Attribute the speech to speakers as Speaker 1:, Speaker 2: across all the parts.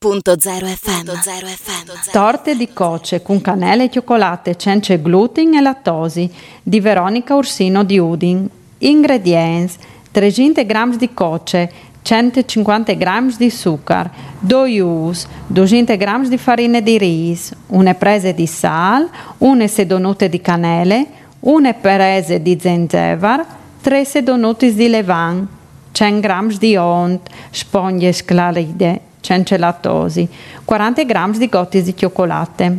Speaker 1: Radio.0 FM. FM.
Speaker 2: Torte di coce con cannelle e cioccolate senza gluten e lattosi di Veronica Ursino di Udin. Ingredienti: 300 g di coce, 150 g di zucchero, 2 uus, 200 g di farina di riso, una presa di sale, una sedonute di cannelle, una presa di zenzevere, 3 sedonute di levan, 100 g di ont, sponge sclaride, cencelatosi, 40 g di gotti di cioccolate.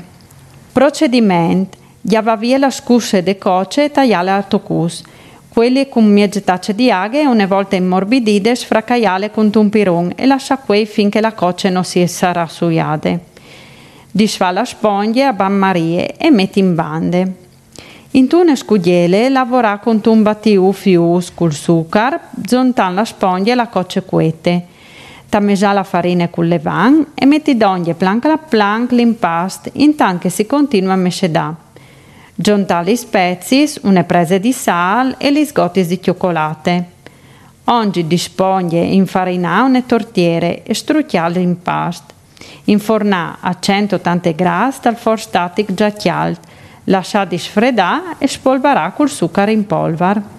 Speaker 2: Procedimento: Giava via la scusse de coce e tagliale a tocus. Quelli con mezze tacce di aghe una volta immorbidite sfraccaiale con un piron e lascia qui finché la coce non si sarà suiade. Disfa la spoglia a banmarie e metti in bande. In tune scudiele lavora con un battiu fius col succar, zontan la spoglia e la coce quete tamesà la farina con le van e metti d'ogni planca la plank l'impasto intanto che si continua a mescedà. Giunta le spezie, una presa di sale e gli sgotti di cioccolate. Oggi dispone infarinà una tortiere e strucciare l'impasto. Infornà a 180 gradi dal forstatic già chialt, lasciare sfredare e spolverà col zucchero in polvere.